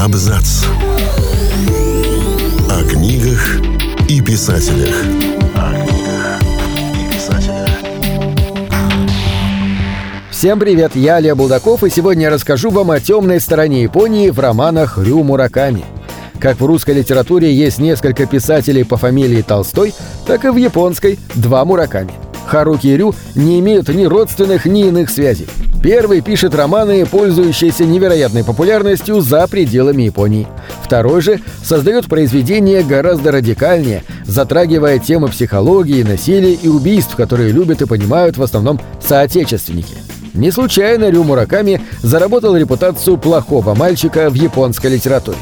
Абзац. О книгах и писателях. О книгах и писателях. Всем привет, я Олег Булдаков, и сегодня я расскажу вам о темной стороне Японии в романах Рю Мураками. Как в русской литературе есть несколько писателей по фамилии Толстой, так и в японской два Мураками. Харуки и Рю не имеют ни родственных, ни иных связей. Первый пишет романы, пользующиеся невероятной популярностью за пределами Японии. Второй же создает произведения гораздо радикальнее, затрагивая темы психологии, насилия и убийств, которые любят и понимают в основном соотечественники. Не случайно Рю Мураками заработал репутацию плохого мальчика в японской литературе.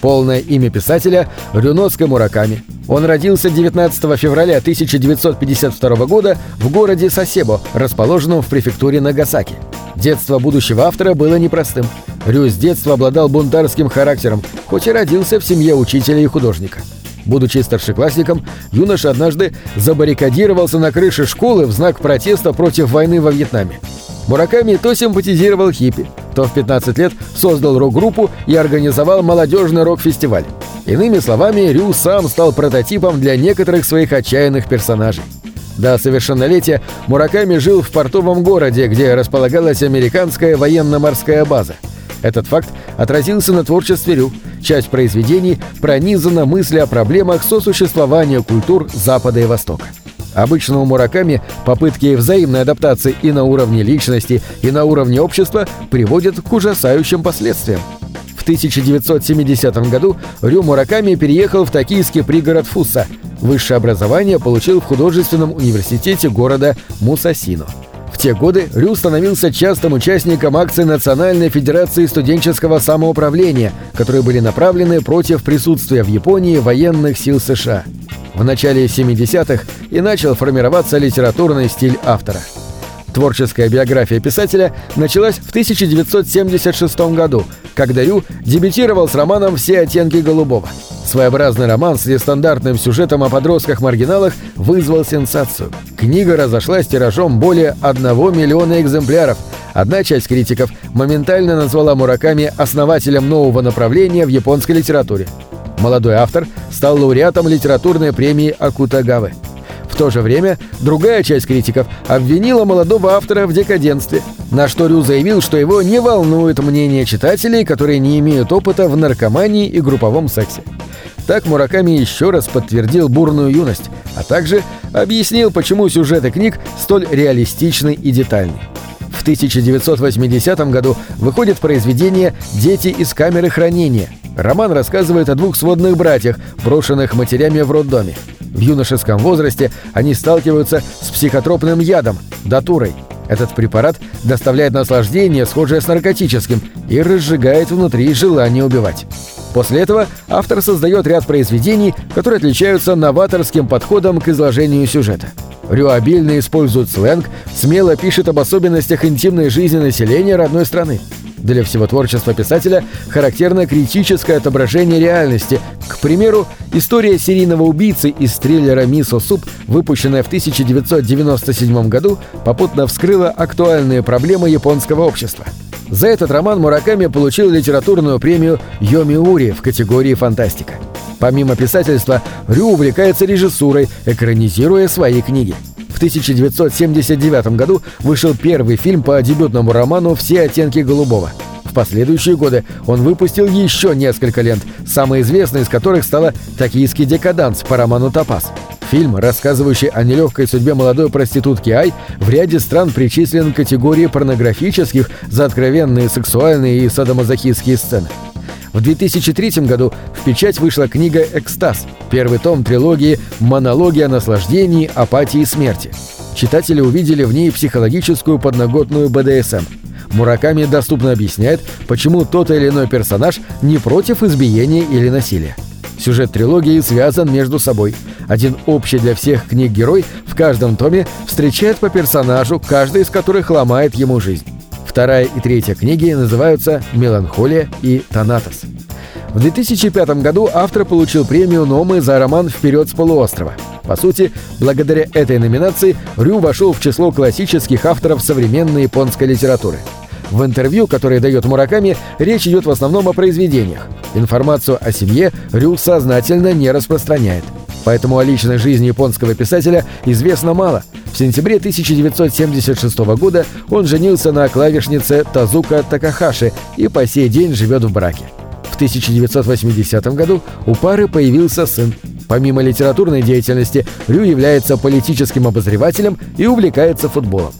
Полное имя писателя – Рюноска Мураками. Он родился 19 февраля 1952 года в городе Сосебо, расположенном в префектуре Нагасаки. Детство будущего автора было непростым. Рю с детства обладал бунтарским характером, хоть и родился в семье учителя и художника. Будучи старшеклассником, юноша однажды забаррикадировался на крыше школы в знак протеста против войны во Вьетнаме. Мураками то симпатизировал хиппи, то в 15 лет создал рок-группу и организовал молодежный рок-фестиваль. Иными словами, Рю сам стал прототипом для некоторых своих отчаянных персонажей. До совершеннолетия Мураками жил в портовом городе, где располагалась американская военно-морская база. Этот факт отразился на творчестве Рю. Часть произведений пронизана мысли о проблемах сосуществования культур Запада и Востока. Обычно у Мураками попытки взаимной адаптации и на уровне личности, и на уровне общества приводят к ужасающим последствиям. В 1970 году Рю Мураками переехал в токийский пригород Фуса. Высшее образование получил в художественном университете города Мусасино. В те годы Рю становился частым участником акций Национальной Федерации студенческого самоуправления, которые были направлены против присутствия в Японии военных сил США. В начале 70-х и начал формироваться литературный стиль автора. Творческая биография писателя началась в 1976 году, когда Рю дебютировал с романом «Все оттенки голубого». Своеобразный роман с нестандартным сюжетом о подростках-маргиналах вызвал сенсацию. Книга разошлась тиражом более 1 миллиона экземпляров. Одна часть критиков моментально назвала Мураками основателем нового направления в японской литературе. Молодой автор стал лауреатом литературной премии Акутагавы. В то же время другая часть критиков обвинила молодого автора в декаденстве, на что Рю заявил, что его не волнует мнение читателей, которые не имеют опыта в наркомании и групповом сексе. Так Мураками еще раз подтвердил бурную юность, а также объяснил, почему сюжеты книг столь реалистичны и детальны. В 1980 году выходит произведение «Дети из камеры хранения». Роман рассказывает о двух сводных братьях, брошенных матерями в роддоме. В юношеском возрасте они сталкиваются с психотропным ядом – датурой. Этот препарат доставляет наслаждение, схожее с наркотическим, и разжигает внутри желание убивать. После этого автор создает ряд произведений, которые отличаются новаторским подходом к изложению сюжета. Рю обильно использует сленг, смело пишет об особенностях интимной жизни населения родной страны. Для всего творчества писателя характерно критическое отображение реальности. К примеру, история серийного убийцы из триллера «Мисо Суп», выпущенная в 1997 году, попутно вскрыла актуальные проблемы японского общества. За этот роман Мураками получил литературную премию Йомиури в категории «Фантастика». Помимо писательства, Рю увлекается режиссурой, экранизируя свои книги. В 1979 году вышел первый фильм по дебютному роману «Все оттенки голубого». В последующие годы он выпустил еще несколько лент, самой известной из которых стала «Токийский декаданс» по роману «Топаз». Фильм, рассказывающий о нелегкой судьбе молодой проститутки Ай, в ряде стран причислен к категории порнографических за откровенные сексуальные и садомазохистские сцены. В 2003 году в печать вышла книга «Экстаз», первый том трилогии «Монология о наслаждении, апатии и смерти». Читатели увидели в ней психологическую подноготную БДСМ. Мураками доступно объясняет, почему тот или иной персонаж не против избиения или насилия. Сюжет трилогии связан между собой. Один общий для всех книг герой в каждом томе встречает по персонажу, каждый из которых ломает ему жизнь. Вторая и третья книги называются «Меланхолия» и «Танатос». В 2005 году автор получил премию Номы за роман «Вперед с полуострова». По сути, благодаря этой номинации Рю вошел в число классических авторов современной японской литературы. В интервью, которое дает Мураками, речь идет в основном о произведениях. Информацию о семье Рю сознательно не распространяет. Поэтому о личной жизни японского писателя известно мало. В сентябре 1976 года он женился на клавишнице Тазука Такахаши и по сей день живет в браке. В 1980 году у пары появился сын. Помимо литературной деятельности, Рю является политическим обозревателем и увлекается футболом.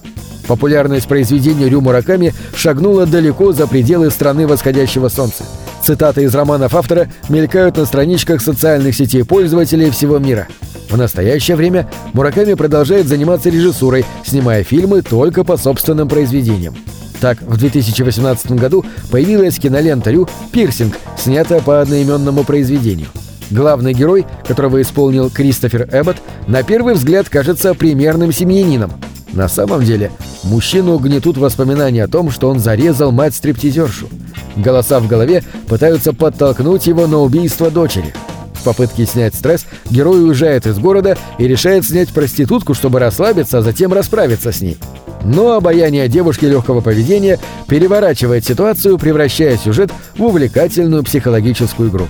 Популярность произведений Рю Мураками шагнула далеко за пределы страны восходящего солнца. Цитаты из романов автора мелькают на страничках социальных сетей пользователей всего мира. В настоящее время Мураками продолжает заниматься режиссурой, снимая фильмы только по собственным произведениям. Так, в 2018 году появилась кинолента Рю «Пирсинг», снятая по одноименному произведению. Главный герой, которого исполнил Кристофер Эббот, на первый взгляд кажется примерным семьянином. На самом деле, мужчину гнетут воспоминания о том, что он зарезал мать-стриптизершу. Голоса в голове пытаются подтолкнуть его на убийство дочери. В попытке снять стресс герой уезжает из города и решает снять проститутку, чтобы расслабиться, а затем расправиться с ней. Но обаяние девушки легкого поведения переворачивает ситуацию, превращая сюжет в увлекательную психологическую игру.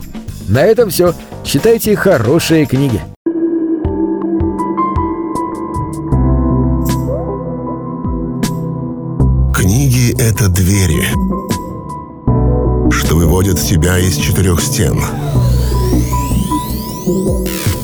На этом все. Читайте хорошие книги. Книги — это двери, что выводят тебя из четырех стен.